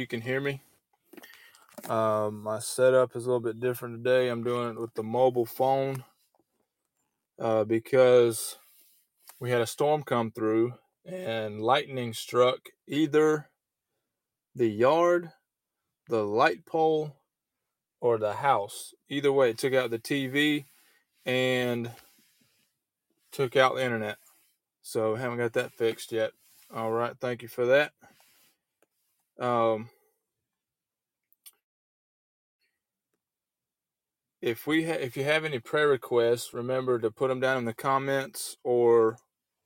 you can hear me. Um, my setup is a little bit different today. I'm doing it with the mobile phone uh, because we had a storm come through and lightning struck either the yard, the light pole, or the house. Either way, it took out the TV and took out the internet. So haven't got that fixed yet. All right, thank you for that. Um, if we ha- if you have any prayer requests, remember to put them down in the comments or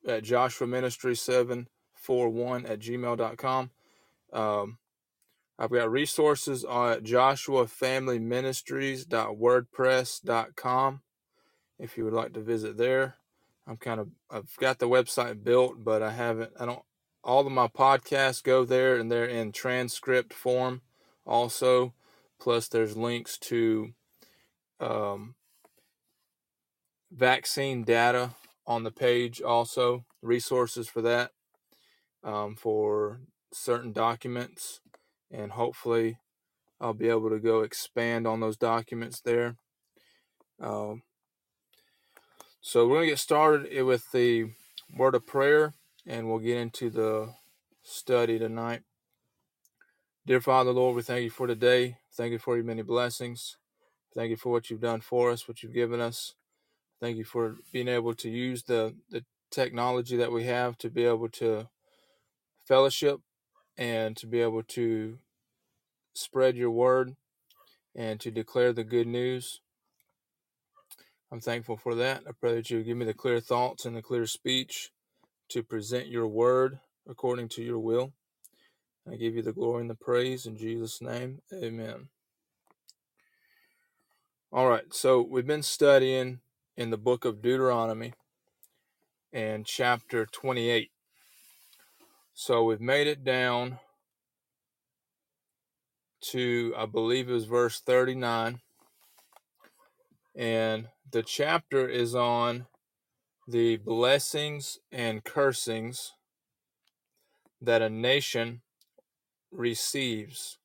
at Joshua Ministry 741 at gmail.com. Um, I've got resources at joshuafamilyministries.wordpress.com if you would like to visit there. I'm kind of I've got the website built, but I haven't I don't all of my podcasts go there and they're in transcript form also. Plus there's links to um, vaccine data on the page also resources for that um, for certain documents. And hopefully i'll be able to go expand on those documents there. Um, so we're going to get started with the word of prayer and we'll get into the study tonight dear father lord we thank you for today thank you for your many blessings thank you for what you've done for us what you've given us Thank you for being able to use the, the technology that we have to be able to fellowship and to be able to spread your word and to declare the good news. I'm thankful for that. I pray that you give me the clear thoughts and the clear speech to present your word according to your will. I give you the glory and the praise in Jesus' name. Amen. All right, so we've been studying in the book of Deuteronomy and chapter 28. So we've made it down to, I believe it was verse 39. And the chapter is on the blessings and cursings that a nation receives.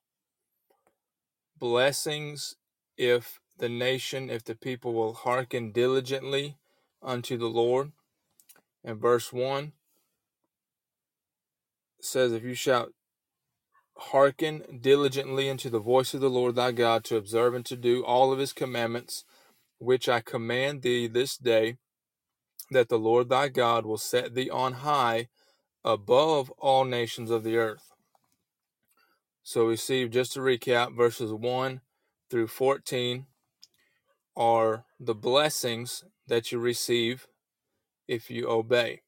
Blessings if the nation, if the people will hearken diligently unto the Lord. And verse 1 says, If you shall hearken diligently unto the voice of the Lord thy God to observe and to do all of his commandments, which I command thee this day, that the Lord thy God will set thee on high above all nations of the earth. So we see, just to recap, verses 1 through 14 are the blessings that you receive if you obey.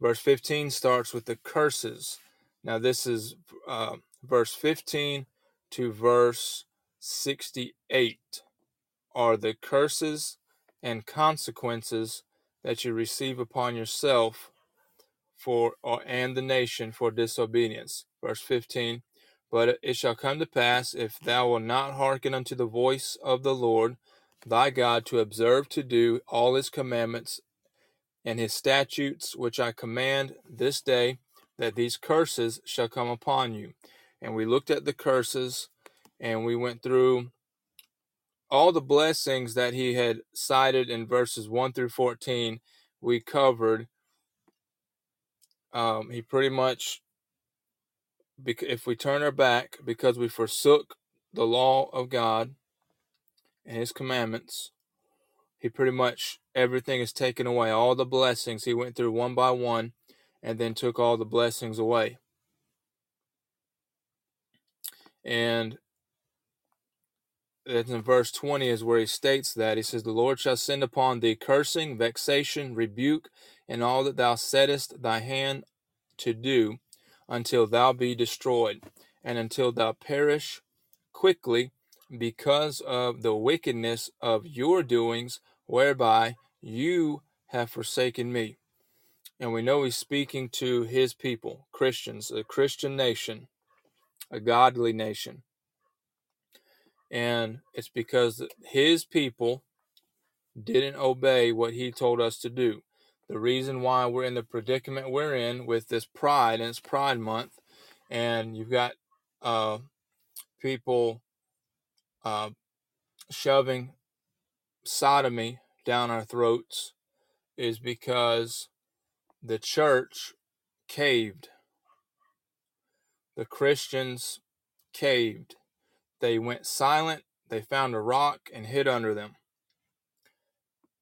Verse 15 starts with the curses. Now, this is uh, verse 15 to verse 68 are the curses and consequences that you receive upon yourself for or, and the nation for disobedience. Verse 15 But it shall come to pass, if thou wilt not hearken unto the voice of the Lord thy God to observe to do all his commandments and his statutes which I command this day, that these curses shall come upon you. And we looked at the curses and we went through all the blessings that he had cited in verses 1 through 14. We covered. Um, he pretty much, if we turn our back because we forsook the law of God and his commandments, he pretty much everything is taken away. All the blessings he went through one by one and then took all the blessings away. And that's in verse 20 is where he states that. He says, The Lord shall send upon thee cursing, vexation, rebuke, and all that thou settest thy hand to do, until thou be destroyed, and until thou perish quickly because of the wickedness of your doings, whereby you have forsaken me. And we know he's speaking to his people, Christians, a Christian nation, a godly nation. And it's because his people didn't obey what he told us to do. the reason why we're in the predicament we're in with this pride and it's pride month and you've got uh, people uh, shoving sodomy down our throats is because the church caved. The Christians caved. They went silent. They found a rock and hid under them.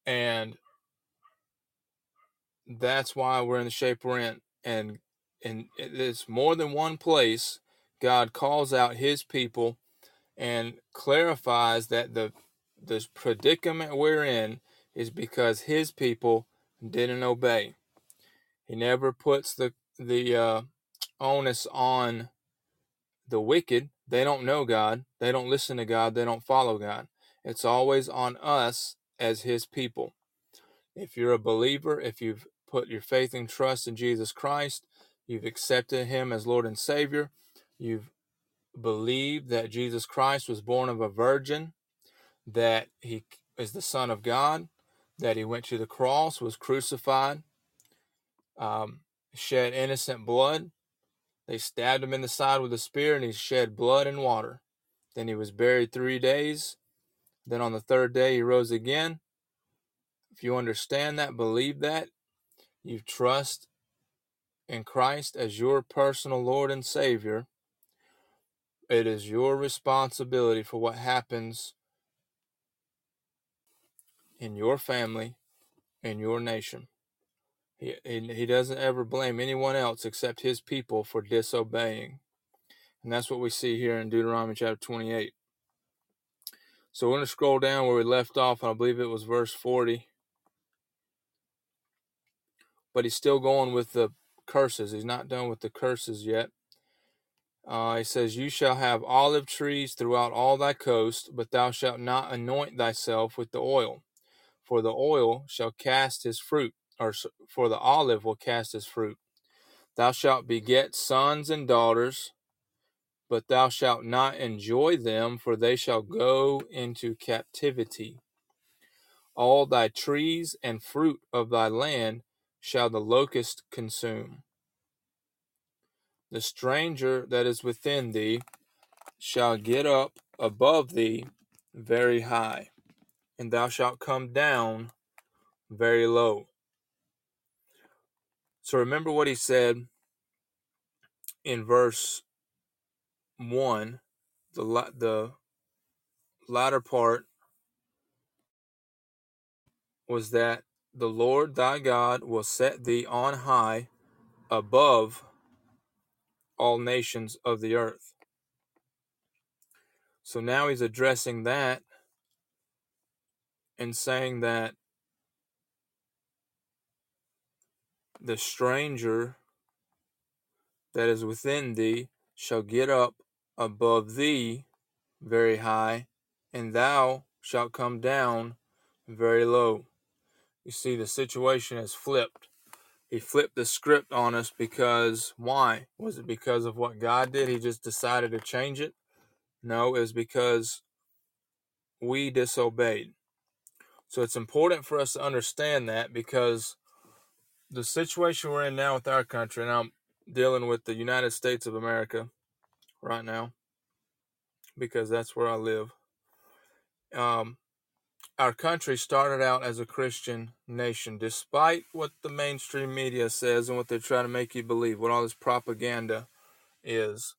And that's why we're in the shape we're in. And and it's more than one place God calls out his people and clarifies that the the predicament we're in is because his people didn't obey. He never puts the the uh, onus on the wicked. They don't know God. They don't listen to God. They don't follow God. It's always on us as His people. If you're a believer, if you've put your faith and trust in Jesus Christ, you've accepted Him as Lord and Savior, you've believed that Jesus Christ was born of a virgin, that He is the Son of God, that He went to the cross, was crucified, um, shed innocent blood. They stabbed him in the side with a spear, and he shed blood and water. Then he was buried three days. Then on the third day, he rose again. If you understand that, believe that, you trust in Christ as your personal Lord and Savior, it is your responsibility for what happens in your family, in your nation. He, he, doesn't ever blame anyone else except his people for disobeying. And that's what we see here in Deuteronomy chapter 28. So we're going to scroll down where we left off, and I believe it was verse 40. But he's still going with the curses. He's not done with the curses yet. Uh, he says, You shall have olive trees throughout all thy coast, but thou shalt not anoint thyself with the oil, for the oil shall cast his fruit or for the olive will cast his fruit. Thou shalt beget sons and daughters, but thou shalt not enjoy them, for they shall go into captivity. All thy trees and fruit of thy land shall the locust consume. The stranger that is within thee shall get up above thee very high, and thou shalt come down very low. So remember what he said in verse 1, the, the latter part was that the Lord thy God will set thee on high above all nations of the earth. So now he's addressing that and saying that the stranger that is within thee shall get up above thee very high, and thou shalt come down very low. You see, the situation is flipped. He flipped the script on us because why? Was it because of what God did? He just decided to change it? No, it was because we disobeyed. So it's important for us to understand that because the situation we're in now with our country, and I'm dealing with the United States of America right now because that's where I live. Um, our country started out as a Christian nation, despite what the mainstream media says and what they're trying to make you believe, what all this propaganda is.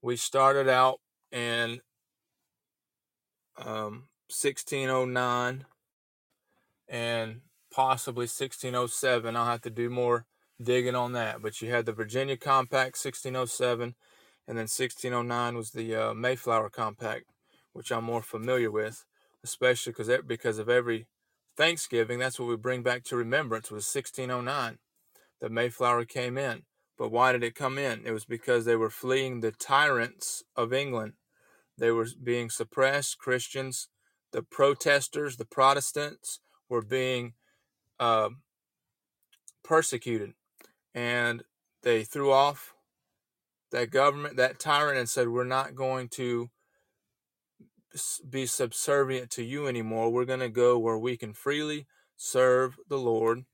We started out in um, 1609 and possibly 1607. I'll have to do more digging on that. But you had the Virginia Compact 1607, and then 1609 was the uh, Mayflower Compact, which I'm more familiar with, especially because because of every Thanksgiving, that's what we bring back to remembrance was 1609. The Mayflower came in. But why did it come in? It was because they were fleeing the tyrants of England. They were being suppressed. Christians, the protesters, the Protestants were being uh, persecuted, and they threw off that government, that tyrant, and said, "We're not going to be subservient to you anymore. We're going to go where we can freely serve the Lord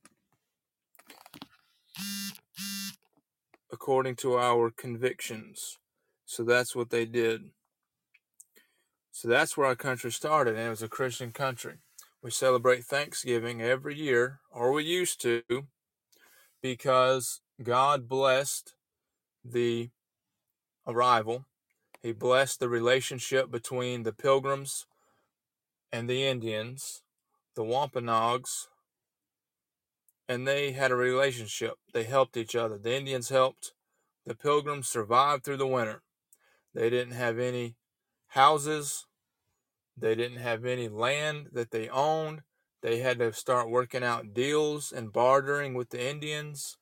according to our convictions. So that's what they did. So that's where our country started, and it was a Christian country. We celebrate Thanksgiving every year, or we used to, because God blessed the arrival. He blessed the relationship between the Pilgrims and the Indians, the Wampanoags, and they had a relationship. They helped each other. The Indians helped. The Pilgrims survived through the winter. They didn't have any houses. They didn't have any land that they owned. They had to start working out deals and bartering with the Indians.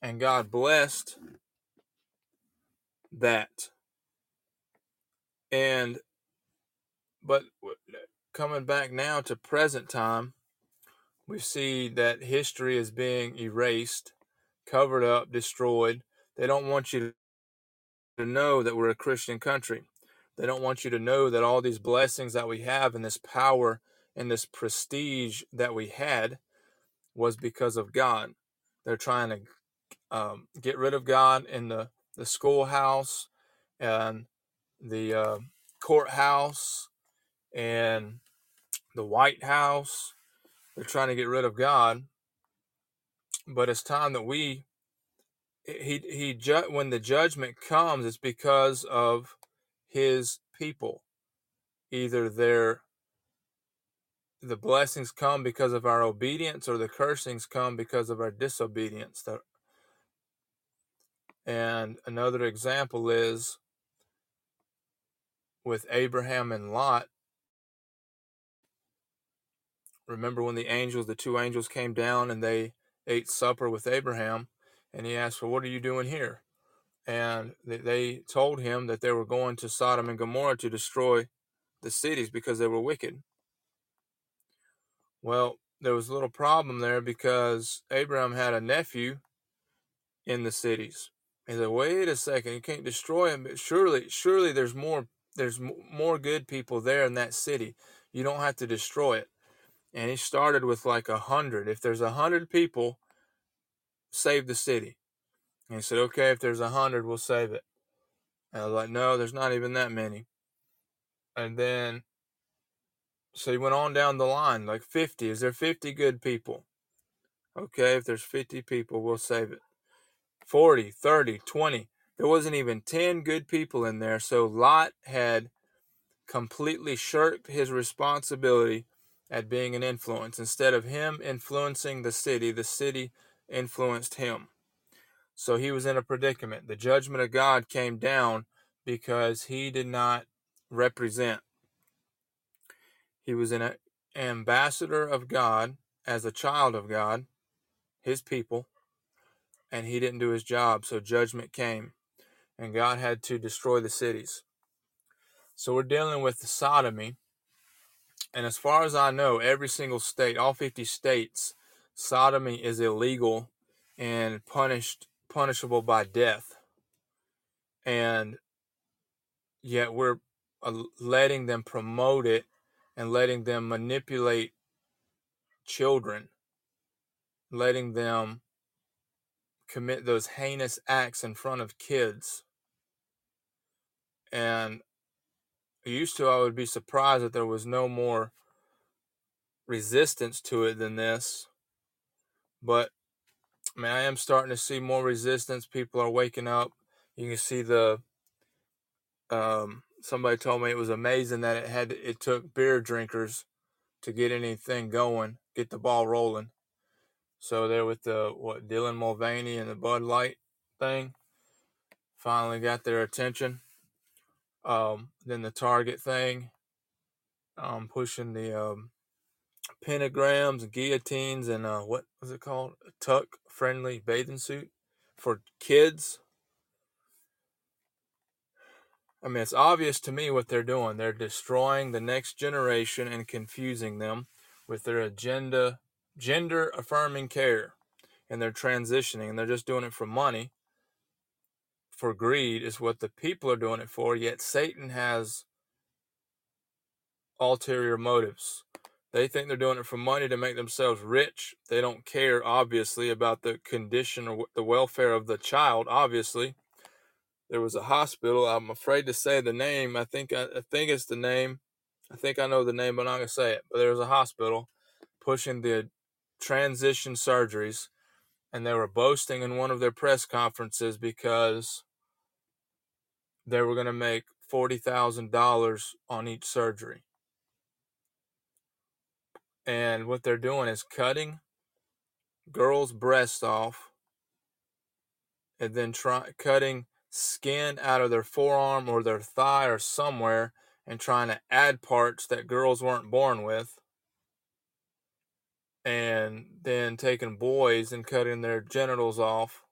And God blessed that. And, but coming back now to present time, we see that history is being erased, covered up, destroyed. They don't want you to know that we're a Christian country. They don't want you to know that all these blessings that we have and this power and this prestige that we had was because of God. They're trying to um, get rid of God in the, the schoolhouse and the uh, courthouse and the White House. They're trying to get rid of God. But it's time that we he he when the judgment comes, it's because of his people. Either their the blessings come because of our obedience or the cursings come because of our disobedience. And another example is with Abraham and Lot. Remember when the angels, the two angels came down and they ate supper with Abraham and he asked, Well, what are you doing here? And they told him that they were going to Sodom and Gomorrah to destroy the cities because they were wicked. Well, there was a little problem there because Abraham had a nephew in the cities. He said, "Wait a second, you can't destroy him. But surely, surely, there's more. There's more good people there in that city. You don't have to destroy it." And he started with like a hundred. If there's a hundred people, save the city. And he said, okay, if there's a hundred, we'll save it. And I was like, no, there's not even that many. And then, so he went on down the line, like 50. Is there 50 good people? Okay, if there's 50 people, we'll save it. 40, 30, 20. There wasn't even 10 good people in there. So Lot had completely shirked his responsibility at being an influence. Instead of him influencing the city, the city influenced him. So he was in a predicament. The judgment of God came down because he did not represent. He was an ambassador of God as a child of God, his people, and he didn't do his job. So judgment came, and God had to destroy the cities. So we're dealing with sodomy. And as far as I know, every single state, all 50 states, sodomy is illegal and punished punishable by death. And yet we're uh, letting them promote it and letting them manipulate children, letting them commit those heinous acts in front of kids. And used to, I would be surprised that there was no more resistance to it than this. But I mean, I am starting to see more resistance. People are waking up. You can see the. Um, somebody told me it was amazing that it had it took beer drinkers to get anything going, get the ball rolling. So there with the what Dylan Mulvaney and the Bud Light thing, finally got their attention. Um, then the Target thing, um, pushing the um, pentagrams and guillotines and uh, what was it called? A tuck friendly bathing suit for kids. I mean, it's obvious to me what they're doing. They're destroying the next generation and confusing them with their agenda, gender affirming care. And they're transitioning and they're just doing it for money, for greed, is what the people are doing it for. Yet Satan has ulterior motives They think they're doing it for money to make themselves rich. They don't care, obviously, about the condition or the welfare of the child. Obviously, there was a hospital. I'm afraid to say the name. I think I, I think it's the name. I think I know the name, but I'm not gonna say it. But there was a hospital pushing the transition surgeries, and they were boasting in one of their press conferences because they were gonna make forty thousand dollars on each surgery and what they're doing is cutting girls' breasts off and then try cutting skin out of their forearm or their thigh or somewhere and trying to add parts that girls weren't born with and then taking boys and cutting their genitals off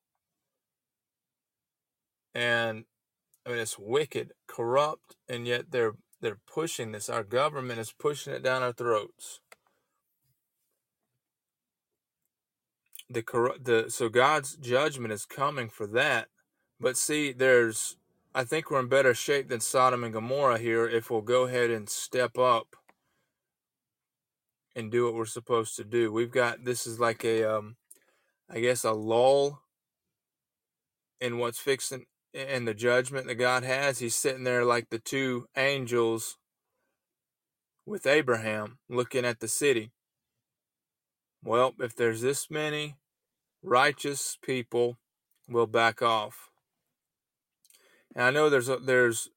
and I mean it's wicked, corrupt, and yet they're they're pushing this. Our government is pushing it down our throats. The the so God's judgment is coming for that. But see, there's I think we're in better shape than Sodom and Gomorrah here if we'll go ahead and step up and do what we're supposed to do. We've got this is like a um I guess a lull in what's fixing in the judgment that God has. He's sitting there like the two angels with Abraham looking at the city. Well, if there's this many righteous people we'll back off. And I know there's a, there's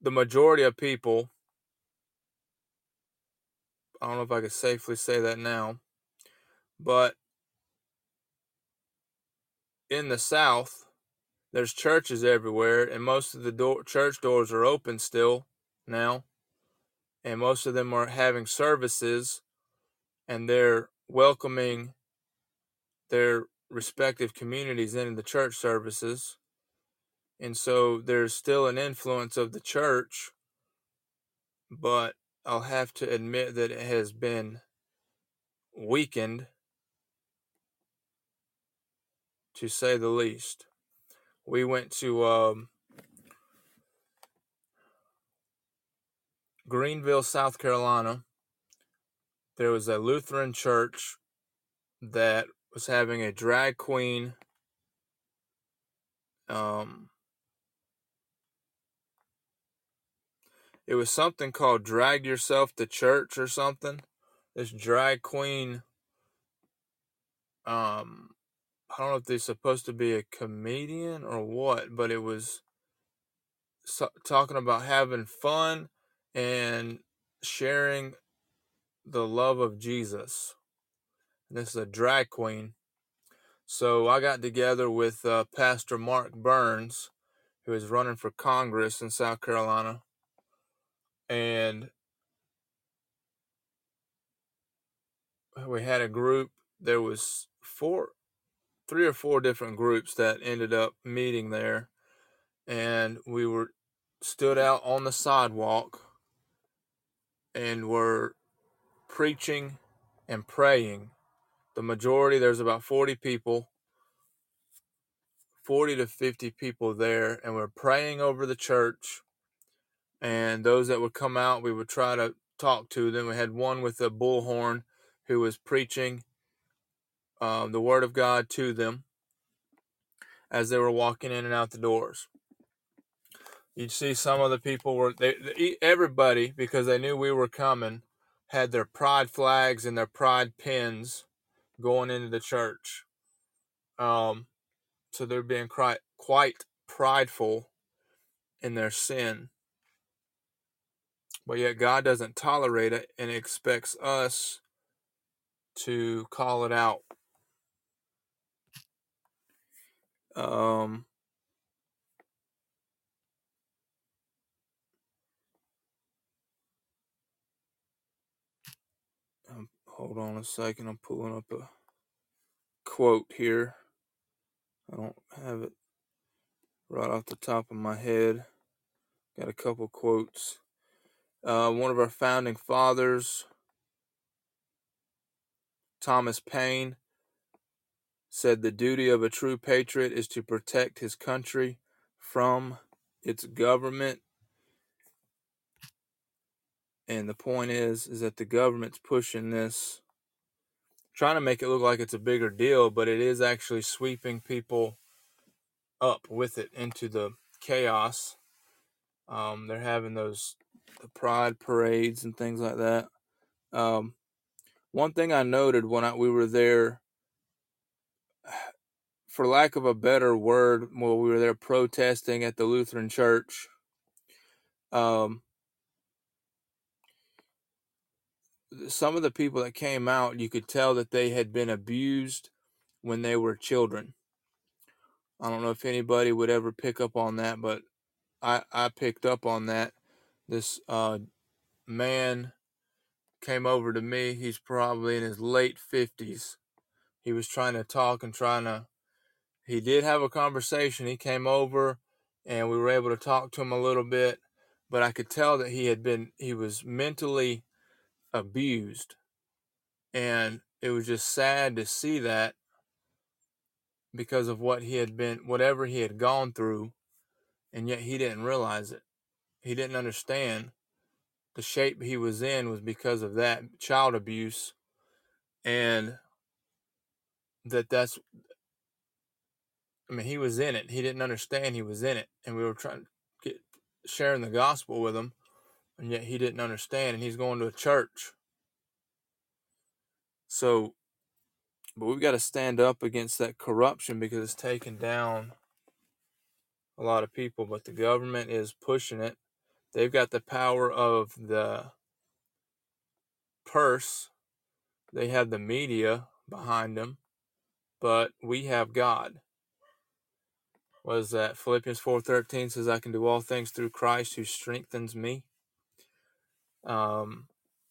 the majority of people. I don't know if I could safely say that now, but in the South, there's churches everywhere, and most of the door, church doors are open still now, and most of them are having services, and they're welcoming their respective communities into the church services. And so there's still an influence of the church, but I'll have to admit that it has been weakened, to say the least. We went to um, Greenville, South Carolina. There was a Lutheran church that was having a drag queen um it was something called drag yourself to church or something. This drag queen um i don't know if they're supposed to be a comedian or what but it was so, talking about having fun and sharing the love of jesus this is a drag queen. So I got together with uh, Pastor Mark Burns, who is running for Congress in South Carolina, and we had a group. There was four, three or four different groups that ended up meeting there, and we were stood out on the sidewalk and were preaching and praying the majority there's about 40 people 40 to 50 people there and we're praying over the church. And those that would come out we would try to talk to them. We had one with a bullhorn who was preaching um, the word of god to them as they were walking in and out the doors. You'd see some of the people were they, everybody because they knew we were coming had their pride flags and their pride pins going into the church. Um, so they're being quite, quite prideful in their sin. But yet God doesn't tolerate it and expects us to call it out. Um, Hold on a second. I'm pulling up a quote here. I don't have it right off the top of my head. Got a couple quotes. Uh, one of our founding fathers, Thomas Paine, said the duty of a true patriot is to protect his country from its government And the point is, is that the government's pushing this, trying to make it look like it's a bigger deal, but it is actually sweeping people up with it into the chaos. Um, they're having those the pride parades and things like that. Um, one thing I noted when I, we were there, for lack of a better word, while we were there protesting at the Lutheran Church, um, some of the people that came out, you could tell that they had been abused when they were children. I don't know if anybody would ever pick up on that, but I, I picked up on that. This uh, man came over to me. He's probably in his late 50s. He was trying to talk and trying to, he did have a conversation. He came over and we were able to talk to him a little bit, but I could tell that he had been, he was mentally abused. And it was just sad to see that because of what he had been, whatever he had gone through, and yet he didn't realize it. He didn't understand the shape he was in was because of that child abuse, and that that's. I mean, he was in it. He didn't understand he was in it, and we were trying to get sharing the gospel with him, and yet he didn't understand, and he's going to a church. So but we've got to stand up against that corruption because it's taken down a lot of people. But the government is pushing it. They've got the power of the purse, they have the media behind them, but we have God. Was that Philippians 4:13 says I can do all things through Christ who strengthens me. Um,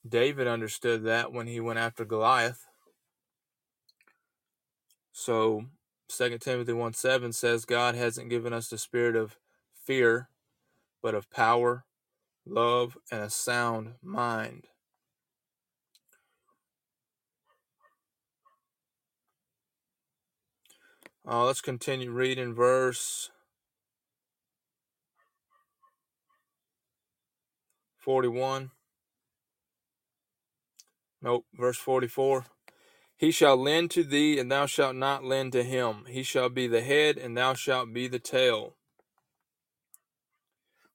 David understood that when he went after Goliath. So 2 Timothy 1 7 says, God hasn't given us the spirit of fear, but of power, love, and a sound mind. Uh, let's continue reading verse 41. Nope, verse 44. He shall lend to thee, and thou shalt not lend to him. He shall be the head, and thou shalt be the tail.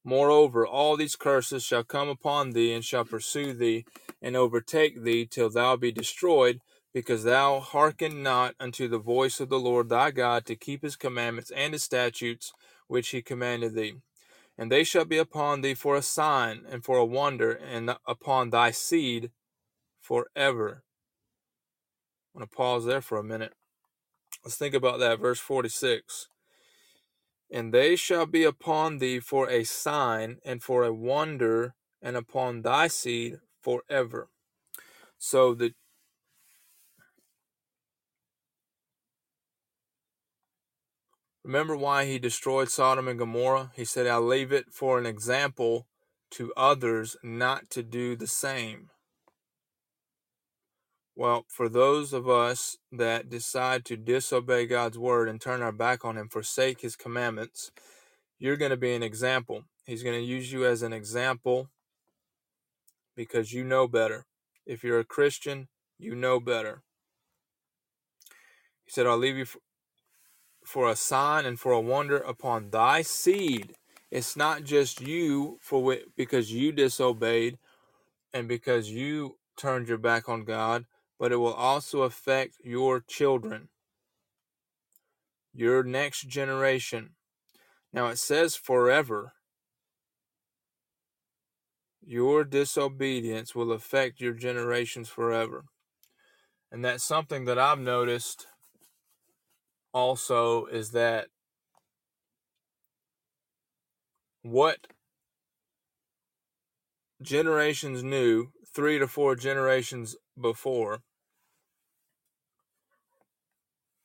Moreover, all these curses shall come upon thee, and shall pursue thee, and overtake thee, till thou be destroyed, because thou hearken not unto the voice of the Lord thy God to keep his commandments and his statutes which he commanded thee. And they shall be upon thee for a sign and for a wonder, and upon thy seed forever. I'm going to pause there for a minute. Let's think about that. Verse 46. And they shall be upon thee for a sign and for a wonder, and upon thy seed forever. So the Remember why he destroyed Sodom and Gomorrah? He said, I'll leave it for an example to others not to do the same. Well, for those of us that decide to disobey God's word and turn our back on Him, forsake His commandments, you're going to be an example. He's going to use you as an example because you know better. If you're a Christian, you know better. He said, I'll leave you for a sign and for a wonder upon thy seed. It's not just you for because you disobeyed and because you turned your back on God, but it will also affect your children, your next generation. Now it says forever. Your disobedience will affect your generations forever. And that's something that I've noticed also is that what generations knew three to four generations before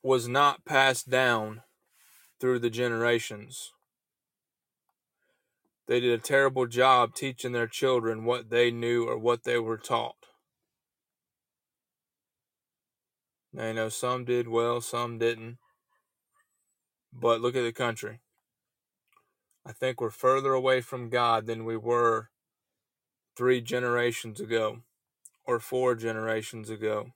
was not passed down through the generations. They did a terrible job teaching their children what they knew or what they were taught. Now, you know, some did well, some didn't. But look at the country. I think we're further away from God than we were three generations ago or four generations ago.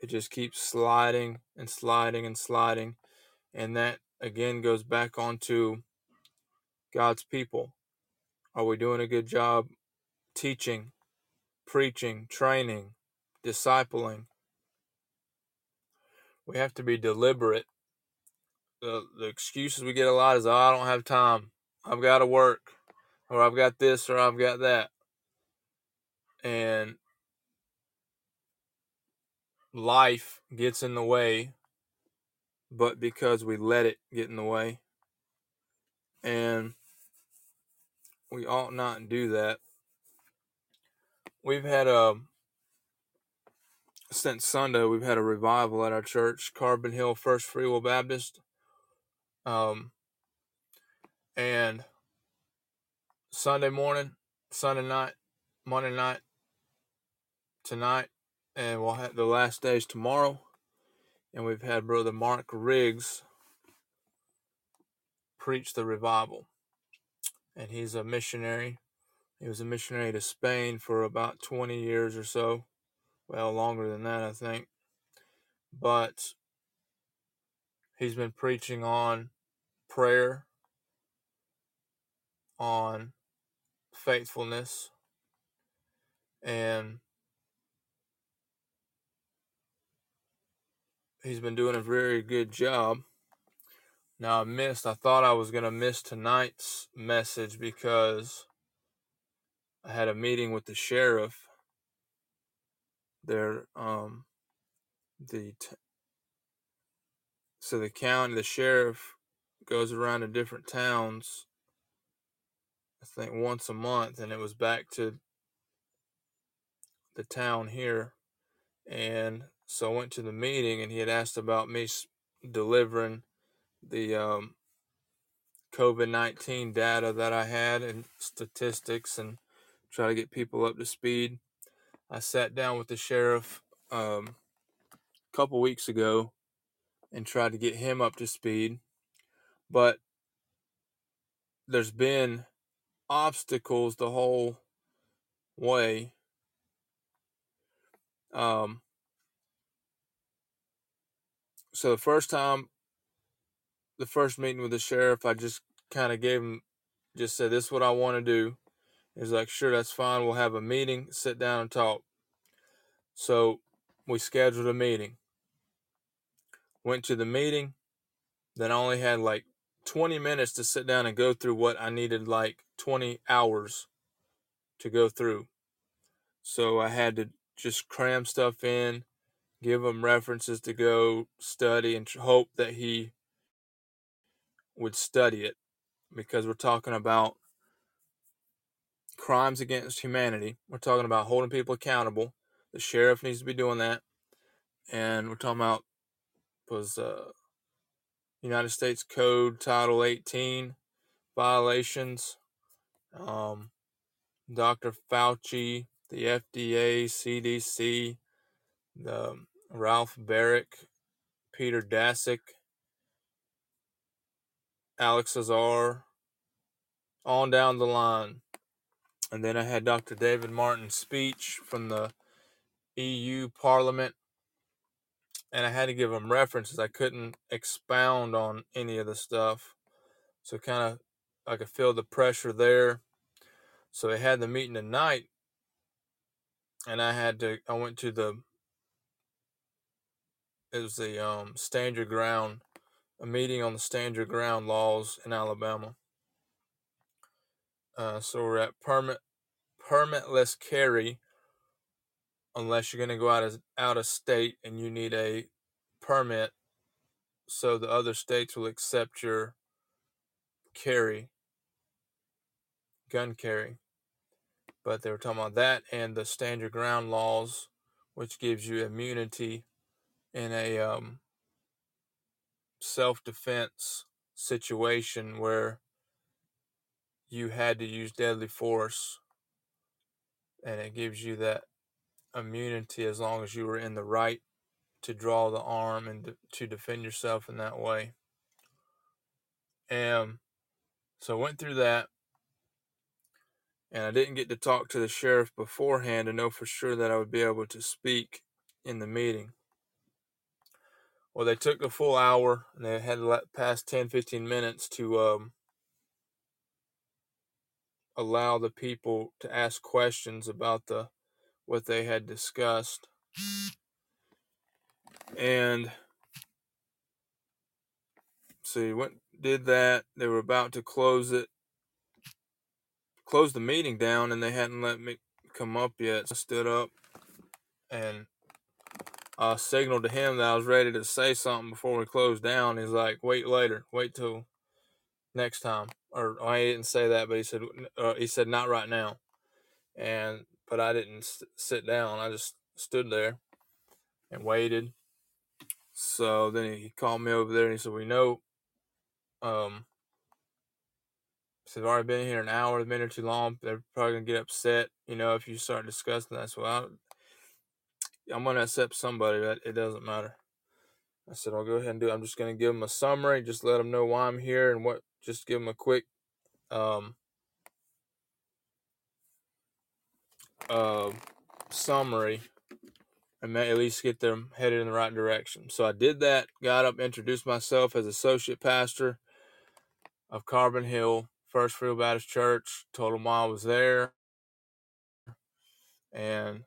It just keeps sliding and sliding and sliding. And that again goes back onto God's people. Are we doing a good job teaching, preaching, training, discipling? We have to be deliberate. The, the excuses we get a lot is, oh, I don't have time. I've got to work, or I've got this, or I've got that. And life gets in the way, but because we let it get in the way. And we ought not do that. We've had a since Sunday, we've had a revival at our church, Carbon Hill First Free Will Baptist. Um, and Sunday morning, Sunday night, Monday night, tonight, and we'll have the last days tomorrow. And we've had Brother Mark Riggs preach the revival. And he's a missionary. He was a missionary to Spain for about 20 years or so. Well, longer than that, I think. But he's been preaching on prayer, on faithfulness, and he's been doing a very good job. Now I missed. I thought I was gonna miss tonight's message because I had a meeting with the sheriff. There, um, the t- so the county, the sheriff goes around to different towns. I think once a month, and it was back to the town here, and so I went to the meeting, and he had asked about me delivering the um, COVID 19 data that I had and statistics and try to get people up to speed. I sat down with the sheriff um, a couple weeks ago and tried to get him up to speed. But there's been obstacles the whole way. Um, so the first time the first meeting with the sheriff, I just kind of gave him, just said, "This is what I want to do." He's like, "Sure, that's fine. We'll have a meeting, sit down and talk." So we scheduled a meeting. Went to the meeting. Then I only had like 20 minutes to sit down and go through what I needed like 20 hours to go through. So I had to just cram stuff in, give him references to go study, and hope that he would study it because we're talking about crimes against humanity. We're talking about holding people accountable. The sheriff needs to be doing that. And we're talking about was uh, United States Code Title 18 violations. Um, Dr. Fauci, the FDA, CDC, the Ralph Baric, Peter Daszak, Alex Azar, on down the line. And then I had Dr. David Martin's speech from the EU Parliament, and I had to give him references. I couldn't expound on any of the stuff, so kind of I could feel the pressure there. So they had the meeting tonight, and I had to. I went to the. Was the um, stand your ground a meeting on the stand your ground laws in Alabama. Uh, so we're at permit permitless carry unless you're going to go out of out of state and you need a permit so the other states will accept your carry gun carry but they were talking about that and the stand your ground laws which gives you immunity in a um, self defense situation where you had to use deadly force and it gives you that immunity as long as you were in the right to draw the arm and to defend yourself in that way. And so I went through that. and I didn't get to talk to the sheriff beforehand to know for sure that I would be able to speak in the meeting. Well, they took the full hour and they had past 10, 15 minutes to um, allow the people to ask questions about the what they had discussed. And so see, went did that. They were about to close it, close the meeting down, and they hadn't let me come up yet. So I stood up and uh, signaled to him that I was ready to say something before we closed down. He's like, "Wait later. Wait till next time." Or oh, I didn't say that, but he said uh, he said not right now. And but I didn't st- sit down. I just stood there and waited. So then he called me over there and he said, "We know." Um, they've already been here an hour, a minute too long. They're probably gonna get upset, you know, if you start discussing that. So I, I'm gonna accept somebody. That it doesn't matter. I said I'll go ahead and do. It. I'm just gonna give them a summary, just let them know why I'm here and what. Just give them a quick, um, uh, summary, and at least get them headed in the right direction. So I did that. Got up, introduced myself as associate pastor of Carbon Hill First Free Baptist Church. Told them why I was there, and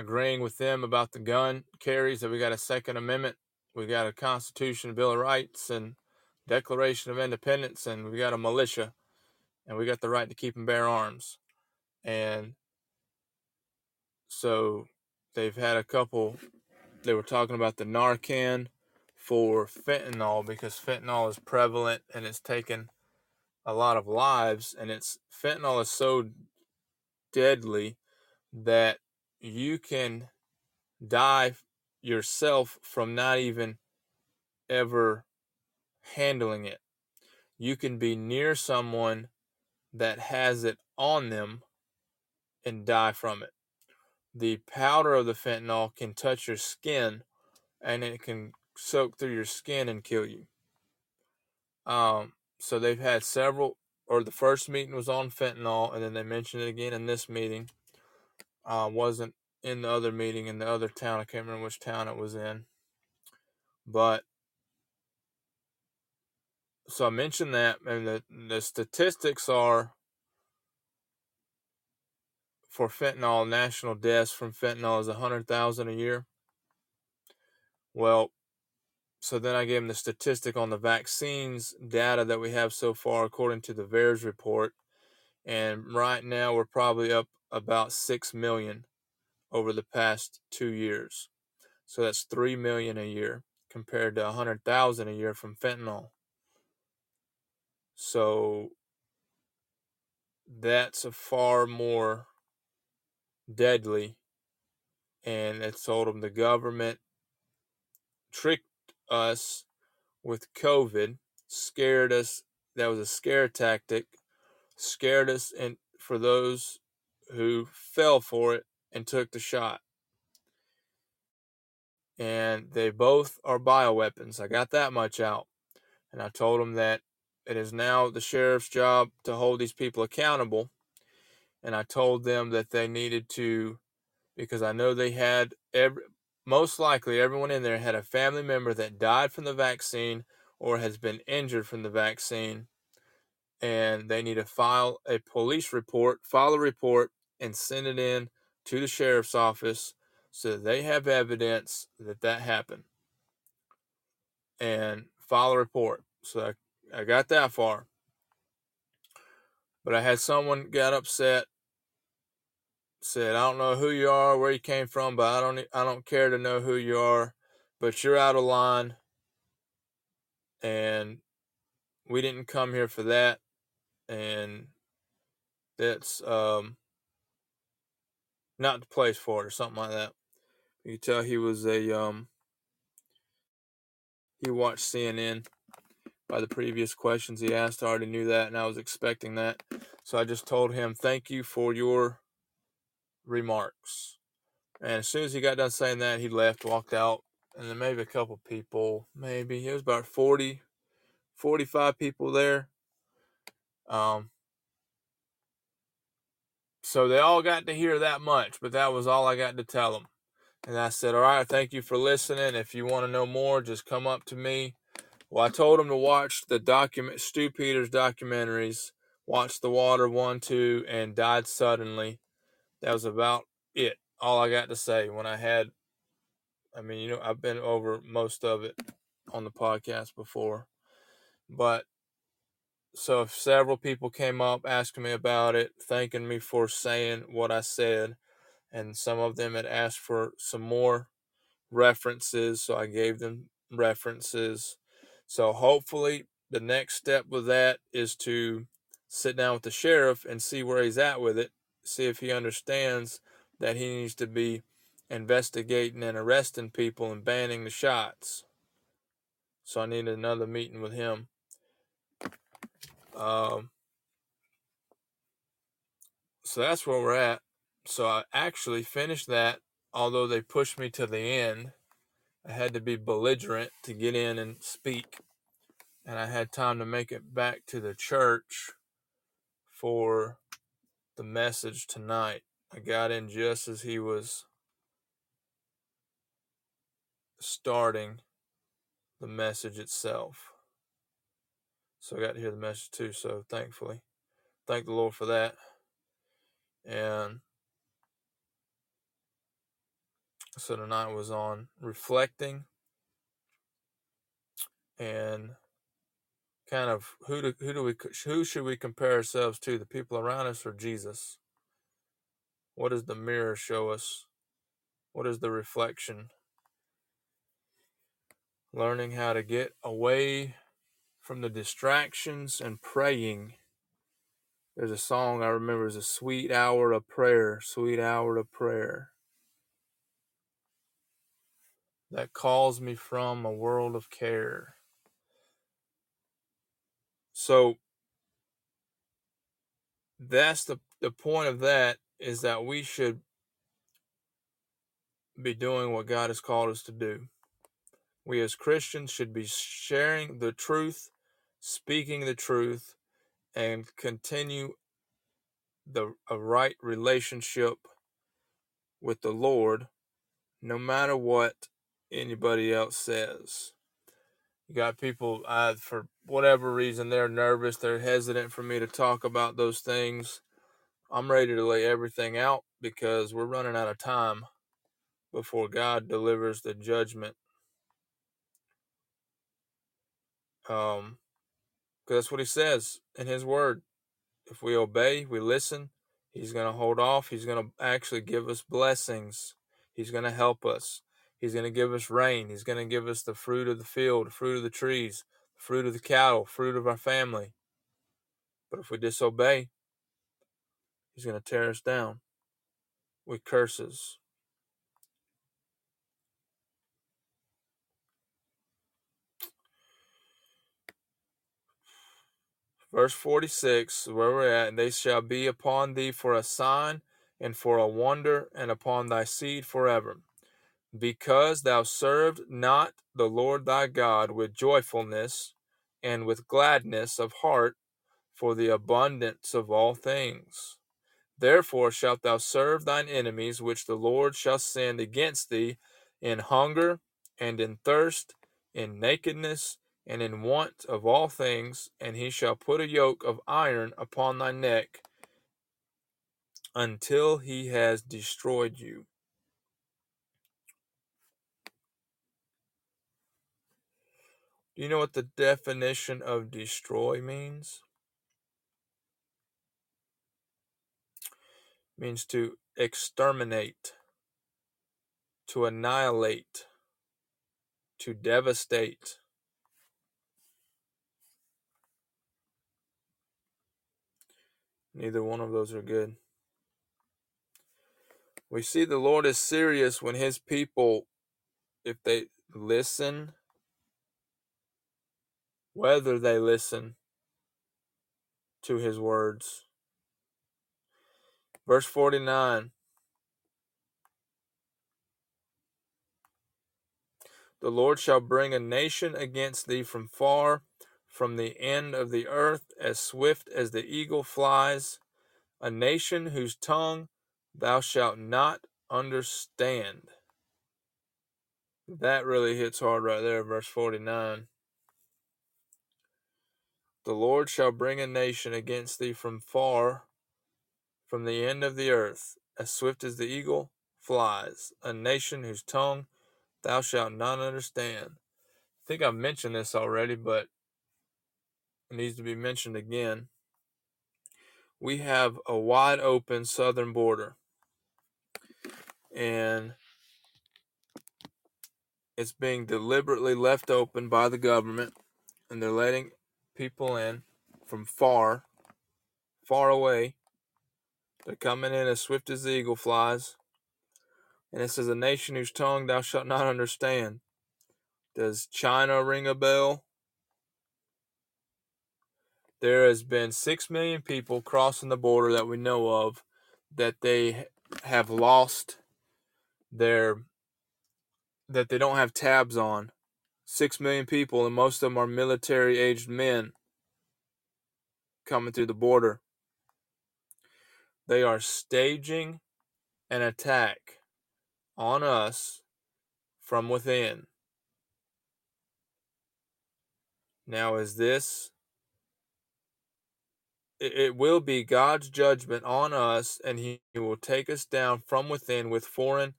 agreeing with them about the gun carries that we got a Second Amendment, we got a Constitution, Bill of Rights, and Declaration of Independence, and we got a militia, and we got the right to keep and bear arms. And so they've had a couple, they were talking about the Narcan for fentanyl because fentanyl is prevalent and it's taken a lot of lives, and it's fentanyl is so deadly that you can die yourself from not even ever handling it. You can be near someone that has it on them and die from it. The powder of the fentanyl can touch your skin and it can soak through your skin and kill you. Um, so they've had several, or the first meeting was on fentanyl, and then they mentioned it again in this meeting uh, wasn't in the other meeting in the other town. I can't remember which town it was in. But so I mentioned that, and the, the statistics are for fentanyl, national deaths from fentanyl is 100,000 a year. Well, so then I gave him the statistic on the vaccines data that we have so far, according to the VAERS report. And right now we're probably up about 6 million over the past two years. So that's 3 million a year compared to 100,000 a year from fentanyl. So that's a far more deadly. And it told them the government tricked us with COVID, scared us. That was a scare tactic, scared us, and for those who fell for it and took the shot. And they both are bioweapons. I got that much out. And I told them that it is now the sheriff's job to hold these people accountable. And I told them that they needed to, because I know they had every, most likely everyone in there had a family member that died from the vaccine or has been injured from the vaccine. And they need to file a police report, file a report, and send it in to the sheriff's office so they have evidence that that happened and file a report. So I, I got that far. But I had someone got upset, said, I don't know who you are, where you came from, but I don't I don't care to know who you are, but you're out of line. And we didn't come here for that. And that's um not the place for it or something like that. You tell he was a um he watched CNN by the previous questions he asked. I already knew that and I was expecting that. So I just told him, Thank you for your remarks. And as soon as he got done saying that, he left, walked out, and then maybe a couple people, maybe it was about 40, 45 people there. Um, so they all got to hear that much, but that was all I got to tell them. And I said, All right, thank you for listening. If you want to know more, just come up to me. Well, I told them to watch the document, Stew Peters documentaries, watch The Water 1, 2, and Died Suddenly. That was about it. All I got to say when I had, I mean, you know, I've been over most of it on the podcast before. But so several people came up asking me about it, thanking me for saying what I said, and some of them had asked for some more references, so I gave them references. So hopefully the next step with that is to sit down with the sheriff and see where he's at with it, see if he understands that he needs to be investigating and arresting people and banning the shots. So I need another meeting with him. Um, so that's where we're at. So I actually finished that, although they pushed me to the end. I had to be belligerent to get in and speak. And I had time to make it back to the church for the message tonight. I got in just as he was starting the message itself. So I got to hear the message too. So thankfully, thank the Lord for that. And so tonight was on reflecting and kind of who do who do we who should we compare ourselves to the people around us or Jesus? What does the mirror show us? What is the reflection? Learning how to get away from the distractions and praying. There's a song I remember is a sweet hour of prayer, sweet hour of prayer. That calls me from a world of care. So that's the the point of that is that we should be doing what God has called us to do. We as Christians should be sharing the truth speaking the truth, and continue the a right relationship with the Lord, no matter what anybody else says. You got people, uh, for whatever reason, they're nervous, they're hesitant for me to talk about those things. I'm ready to lay everything out because we're running out of time before God delivers the judgment. Um, because that's what he says in his word. If we obey, we listen, he's going to hold off. He's going to actually give us blessings. He's going to help us. He's going to give us rain. He's going to give us the fruit of the field, fruit of the trees, fruit of the cattle, fruit of our family. But if we disobey, he's going to tear us down with curses. Verse 46, where we're at, and they shall be upon thee for a sign and for a wonder, and upon thy seed forever. Because thou served not the Lord thy God with joyfulness and with gladness of heart for the abundance of all things. Therefore shalt thou serve thine enemies, which the Lord shall send against thee in hunger and in thirst, in nakedness and in want of all things, and he shall put a yoke of iron upon thy neck until he has destroyed you. Do you know what the definition of destroy means? Means to exterminate, to annihilate, to devastate. Neither one of those are good. We see the Lord is serious when his people, if they listen, whether they listen to his words. Verse 49 The Lord shall bring a nation against thee from far from the end of the earth, as swift as the eagle flies, a nation whose tongue thou shalt not understand. That really hits hard right there, verse 49. The Lord shall bring a nation against thee from far, from the end of the earth, as swift as the eagle flies, a nation whose tongue thou shalt not understand. I think I've mentioned this already, but needs to be mentioned again. We have a wide open southern border, and it's being deliberately left open by the government, and they're letting people in from far, far away. They're coming in as swift as the eagle flies. And it says, A nation whose tongue thou shalt not understand. Does China ring a bell? There has been six million people crossing the border that we know of that they have lost their that they don't have tabs on. Six million people, and most of them are military aged men coming through the border. They are staging an attack on us from within. Now, is this? It will be God's judgment on us, and He will take us down from within with foreign,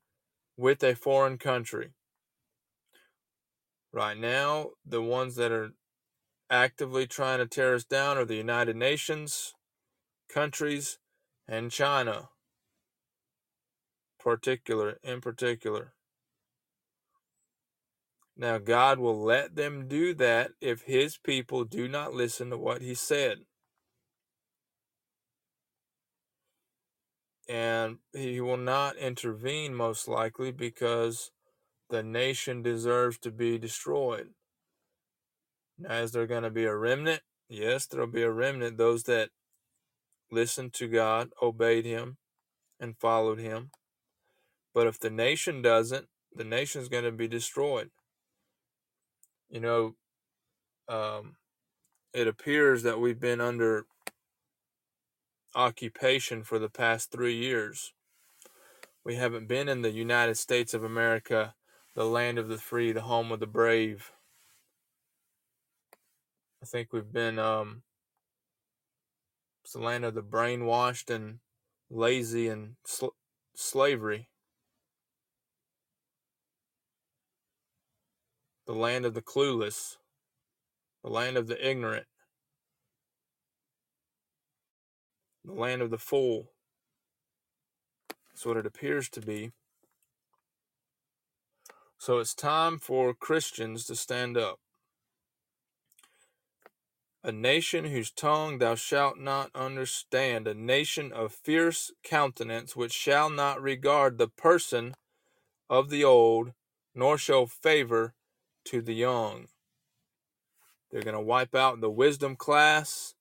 with a foreign country. Right now, the ones that are actively trying to tear us down are the United Nations, countries, and China particular in particular. Now God will let them do that if his people do not listen to what he said. And he will not intervene most likely because the nation deserves to be destroyed. Now, is there going to be a remnant? Yes, there'll be a remnant, those that listened to God, obeyed him, and followed him. But if the nation doesn't, the nation's going to be destroyed. You know, um, it appears that we've been under occupation for the past three years. We haven't been in the United States of America, the land of the free, the home of the brave. I think we've been um, it's the land of the brainwashed and lazy and sl- slavery. the land of the clueless, the land of the ignorant, the land of the fool. That's what it appears to be. So it's time for Christians to stand up. A nation whose tongue thou shalt not understand, a nation of fierce countenance, which shall not regard the person of the old, nor show favor to the young. They're going to wipe out the wisdom class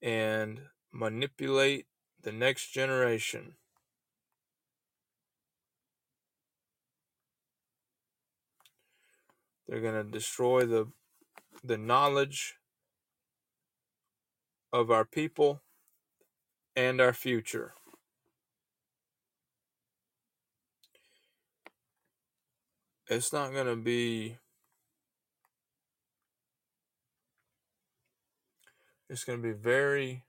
and manipulate the next generation. They're going to destroy the the knowledge of our people and our future. It's not going to be it's going to be very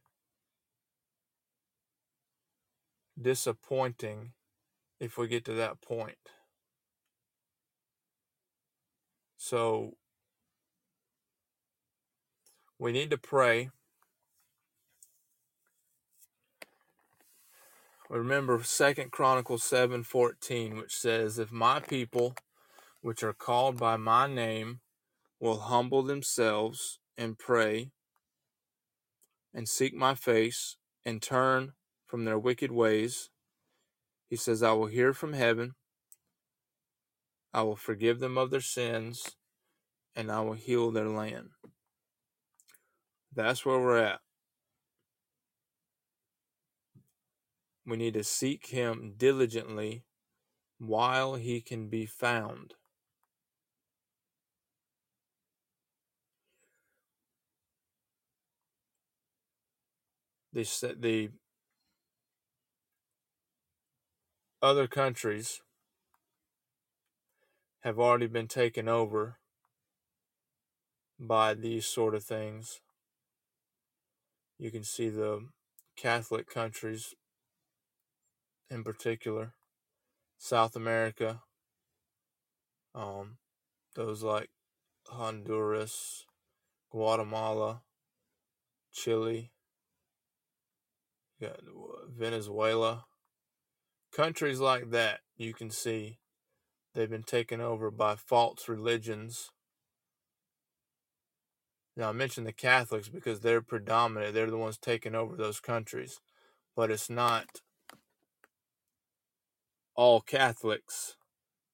disappointing if we get to that point. So we need to pray. Remember Second Chronicles 7:14 which says if my people which are called by my name will humble themselves and pray and seek my face and turn from their wicked ways. He says, I will hear from heaven, I will forgive them of their sins, and I will heal their land. That's where we're at. We need to seek him diligently while he can be found. the the other countries have already been taken over by these sort of things. You can see the Catholic countries in particular, South America, um, those like Honduras, Guatemala, Chile, Venezuela, countries like that, you can see they've been taken over by false religions. Now, I mentioned the Catholics because they're predominant, they're the ones taking over those countries, but it's not all Catholics,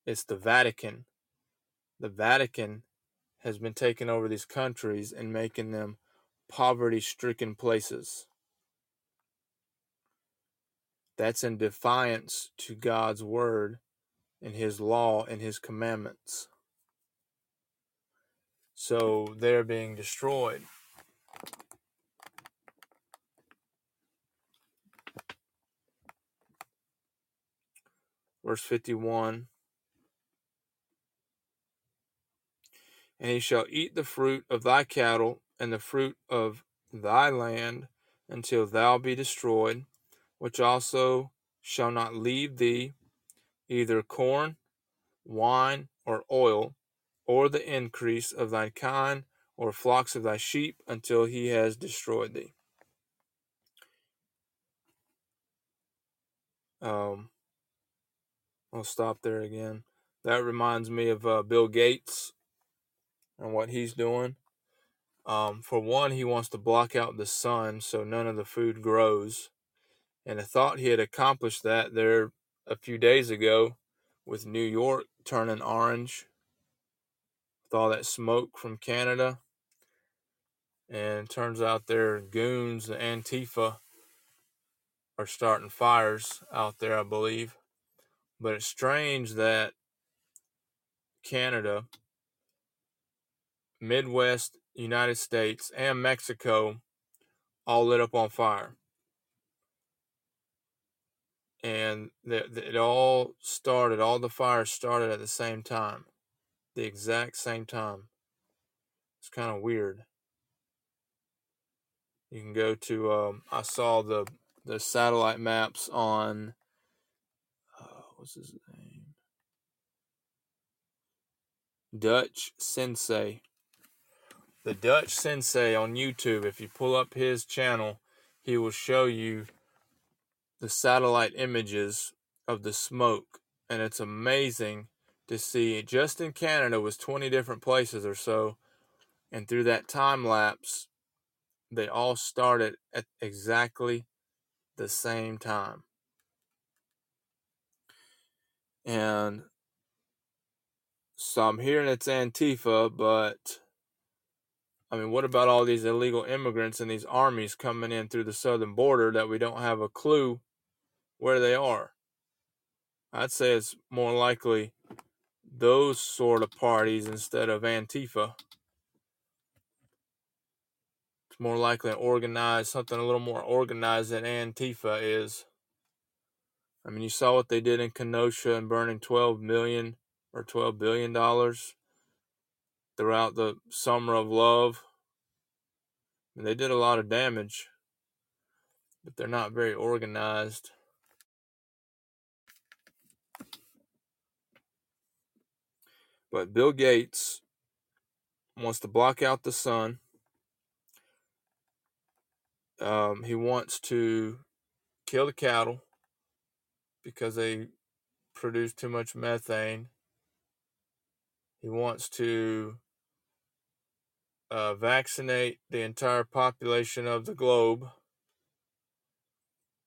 it's the Vatican. The Vatican has been taking over these countries and making them poverty stricken places. That's in defiance to God's word and his law and his commandments. So they're being destroyed. Verse 51 And he shall eat the fruit of thy cattle and the fruit of thy land until thou be destroyed, which also shall not leave thee either corn, wine, or oil, or the increase of thy kind, or flocks of thy sheep, until he has destroyed thee. Um, I'll stop there again. That reminds me of uh, Bill Gates and what he's doing. Um, for one, he wants to block out the sun so none of the food grows. And I thought he had accomplished that there a few days ago with New York turning orange with all that smoke from Canada. And turns out their goons, the Antifa, are starting fires out there, I believe. But it's strange that Canada Midwest United States and Mexico all lit up on fire. And the, the, it all started, all the fires started at the same time, the exact same time. It's kind of weird. You can go to, um, I saw the, the satellite maps on, uh, what's his name? Dutch Sensei the Dutch Sensei on YouTube, if you pull up his channel, he will show you the satellite images of the smoke. And it's amazing to see. Just in Canada was 20 different places or so. And through that time lapse, they all started at exactly the same time. And so I'm hearing it's Antifa, but I mean, what about all these illegal immigrants and these armies coming in through the southern border that we don't have a clue where they are? I'd say it's more likely those sort of parties instead of Antifa. It's more likely organized, something a little more organized than Antifa is. I mean, you saw what they did in Kenosha and burning 12 million or 12 billion dollars throughout the summer of love. And they did a lot of damage, but they're not very organized. But Bill Gates wants to block out the sun. Um, he wants to kill the cattle because they produce too much methane. He wants to uh, vaccinate the entire population of the globe.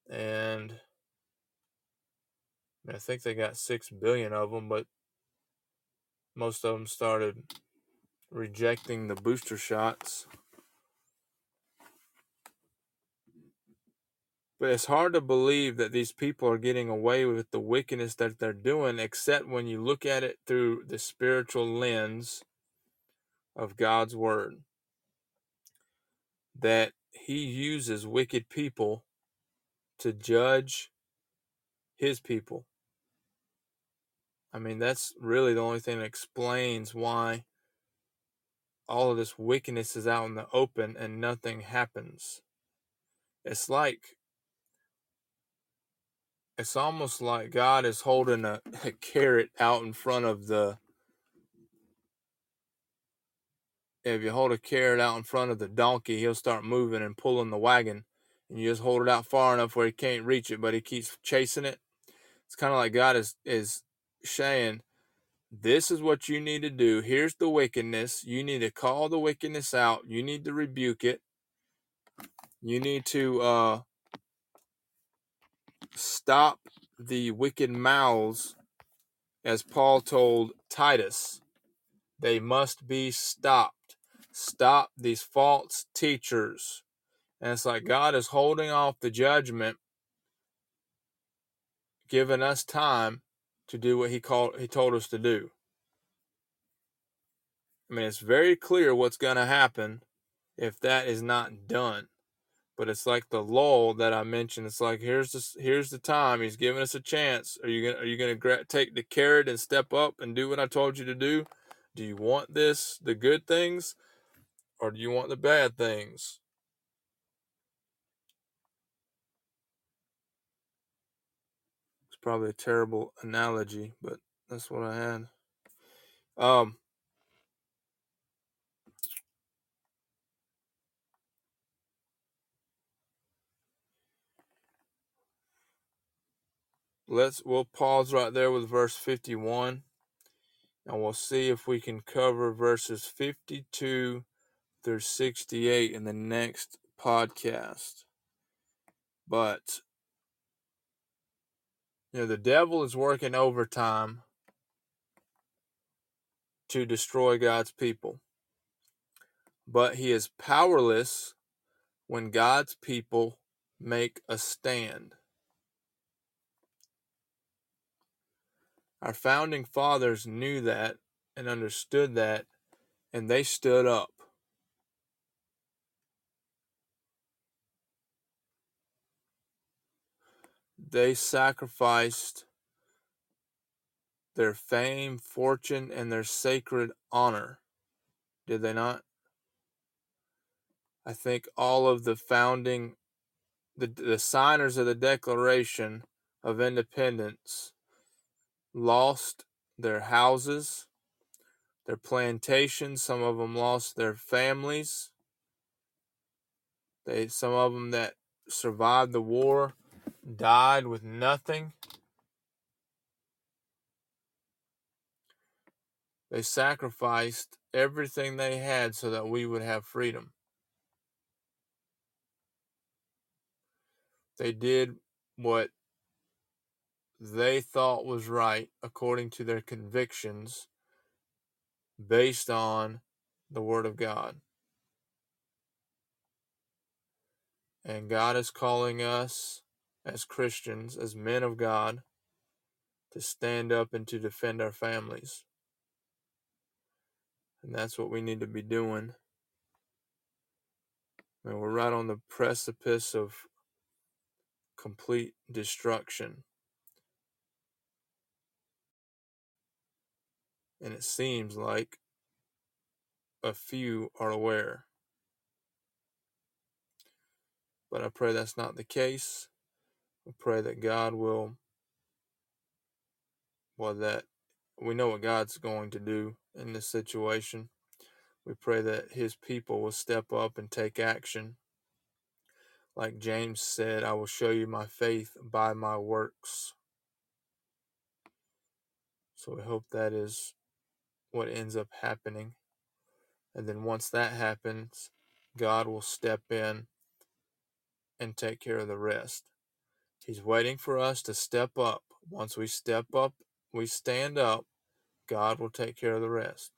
And I think they got 6 billion of them, but most of them started rejecting the booster shots. But it's hard to believe that these people are getting away with the wickedness that they're doing, except when you look at it through the spiritual lens of God's word that he uses wicked people to judge his people. I mean, that's really the only thing that explains why all of this wickedness is out in the open and nothing happens. It's like, it's almost like God is holding a, a carrot out in front of the. If you hold a carrot out in front of the donkey, he'll start moving and pulling the wagon. And you just hold it out far enough where he can't reach it, but he keeps chasing it. It's kind of like God is, is saying, this is what you need to do. Here's the wickedness. You need to call the wickedness out. You need to rebuke it. You need to uh, stop the wicked mouths, as Paul told Titus. They must be stopped. Stop these false teachers. And it's like God is holding off the judgment, giving us time to do what he called he told us to do. I mean, it's very clear what's going to happen if that is not done. But it's like the lull that I mentioned. It's like here's the here's the time. He's giving us a chance. Are you gonna are you gonna gra- take the carrot and step up and do what I told you to do? Do you want this, the good things, or do you want the bad things? Probably a terrible analogy, but that's what I had. Um, let's we'll pause right there with verse 51 and we'll see if we can cover verses 52 through 68 in the next podcast but you know the devil is working overtime to destroy God's people but he is powerless when God's people make a stand Our founding fathers knew that and understood that, and they stood up. They sacrificed their fame, fortune, and their sacred honor. Did they not? I think all of the founding, the, the signers of the Declaration of Independence lost their houses, their plantations. Some of them lost their families. They, some of them that survived the war died with nothing. They sacrificed everything they had so that we would have freedom. They did what they thought was right according to their convictions based on the Word of God. And God is calling us as Christians, as men of God, to stand up and to defend our families. And that's what we need to be doing. And we're right on the precipice of complete destruction. and it seems like a few are aware. But I pray that's not the case. I pray that God will, well, that we know what God's going to do in this situation. We pray that His people will step up and take action. Like James said, I will show you my faith by my works. So we hope that is what ends up happening. And then once that happens, God will step in and take care of the rest. He's waiting for us to step up. Once we step up, we stand up, God will take care of the rest.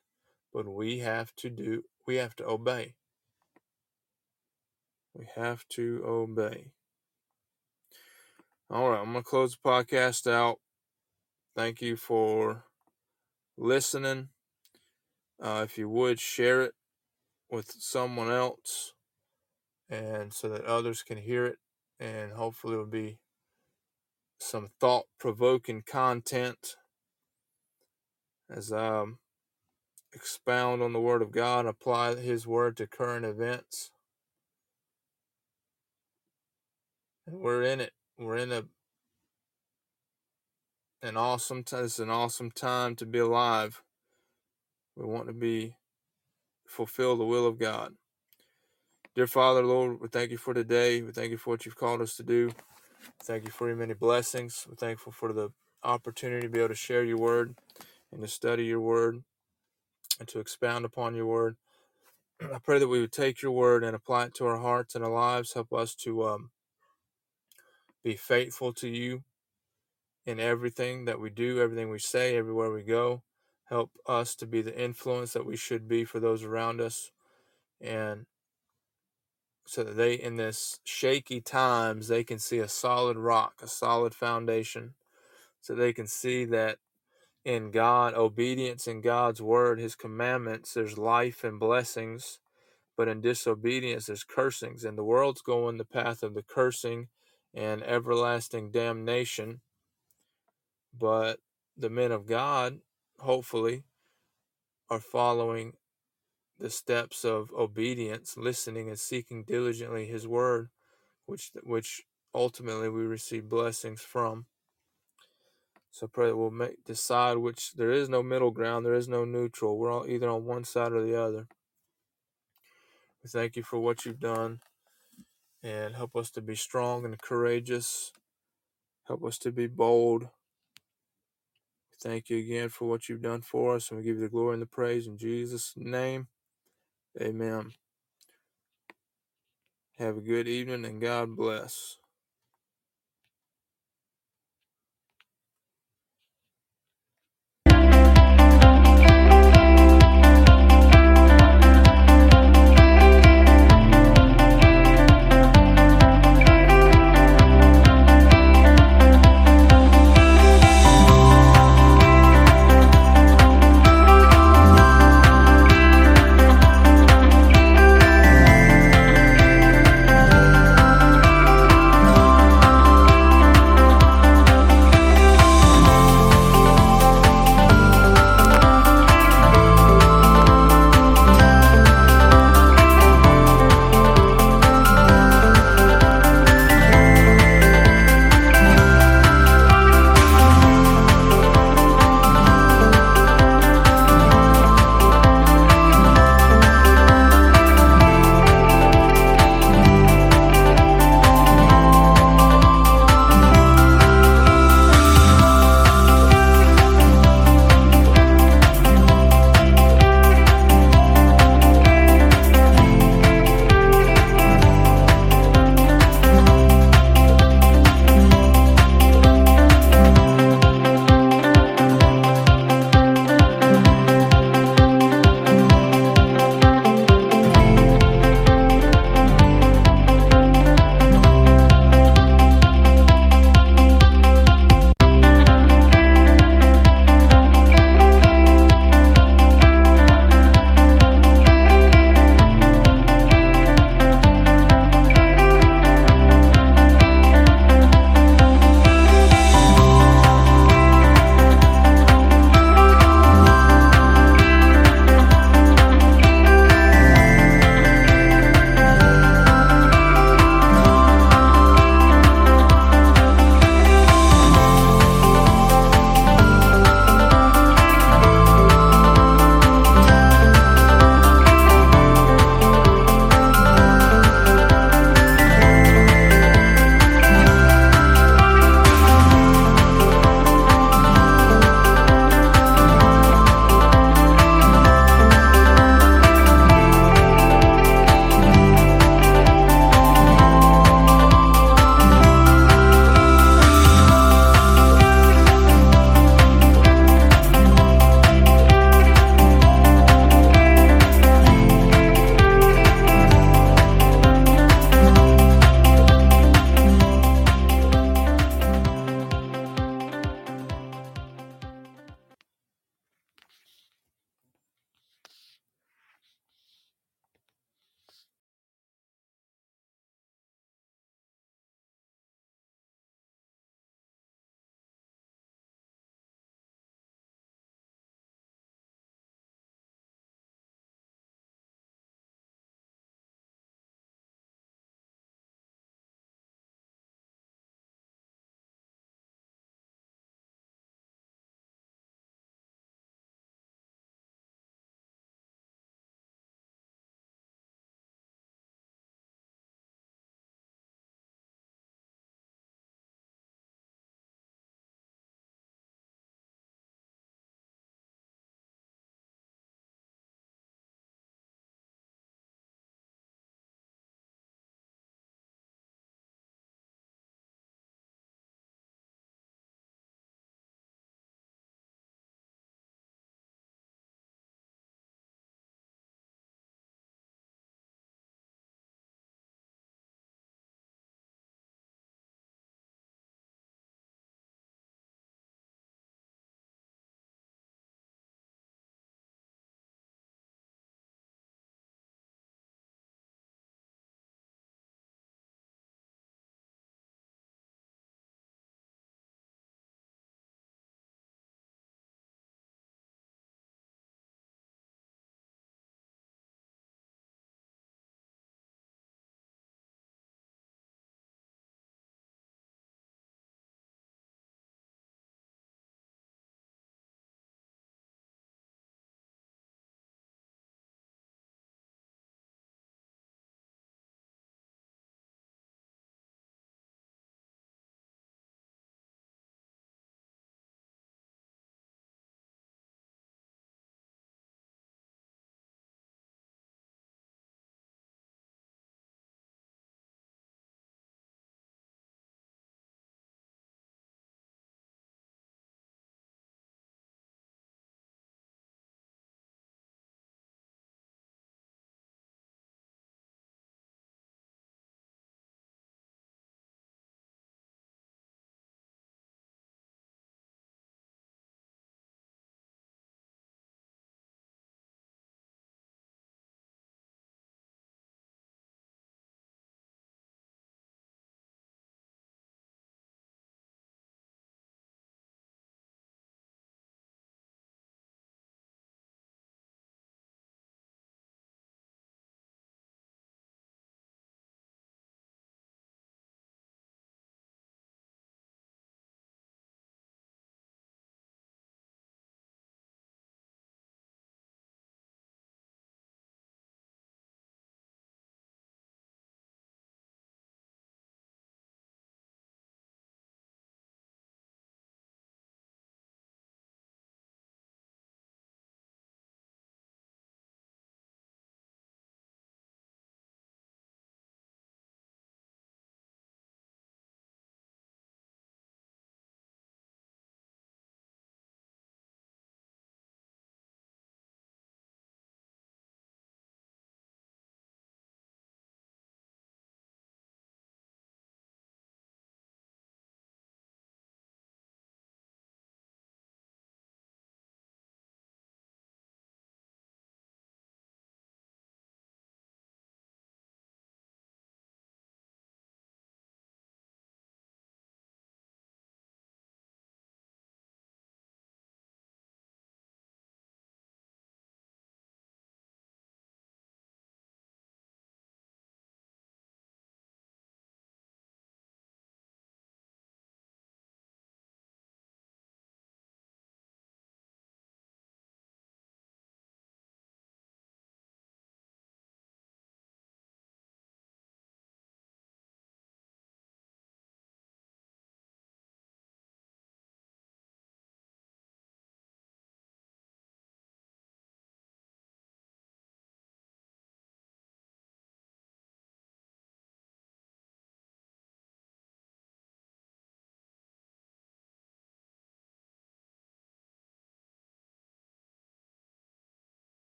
But we have to do, we have to obey. We have to obey. All right, I'm going to close the podcast out. Thank you for listening. Uh, if you would share it with someone else and so that others can hear it and hopefully it'll be some thought provoking content as I um, expound on the Word of God, and apply His Word to current events. And we're in it. We're in a an awesome time. It's an awesome time to be alive. We want to be fulfill the will of God. Dear Father, Lord, we thank you for today. We thank you for what you've called us to do. Thank you for your many blessings. We're thankful for the opportunity to be able to share your word and to study your word and to expound upon your word. I pray that we would take your word and apply it to our hearts and our lives. Help us to um, be faithful to you in everything that we do, everything we say, everywhere we go. Help us to be the influence that we should be for those around us. And so that they, in this shaky times, they can see a solid rock, a solid foundation. So they can see that in God, obedience in God's word, his commandments, there's life and blessings. But in disobedience, there's cursings. And the world's going the path of the cursing and everlasting damnation but the men of God, hopefully, are following the steps of obedience, listening and seeking diligently His word, which which ultimately we receive blessings from. So pray that we'll make decide which there is no middle ground, there is no neutral. We're all either on one side or the other. We thank you for what you've done and help us to be strong and courageous. Help us to be bold Thank you again for what you've done for us, and we give you the glory and the praise in Jesus' name. Amen. Have a good evening, and God bless.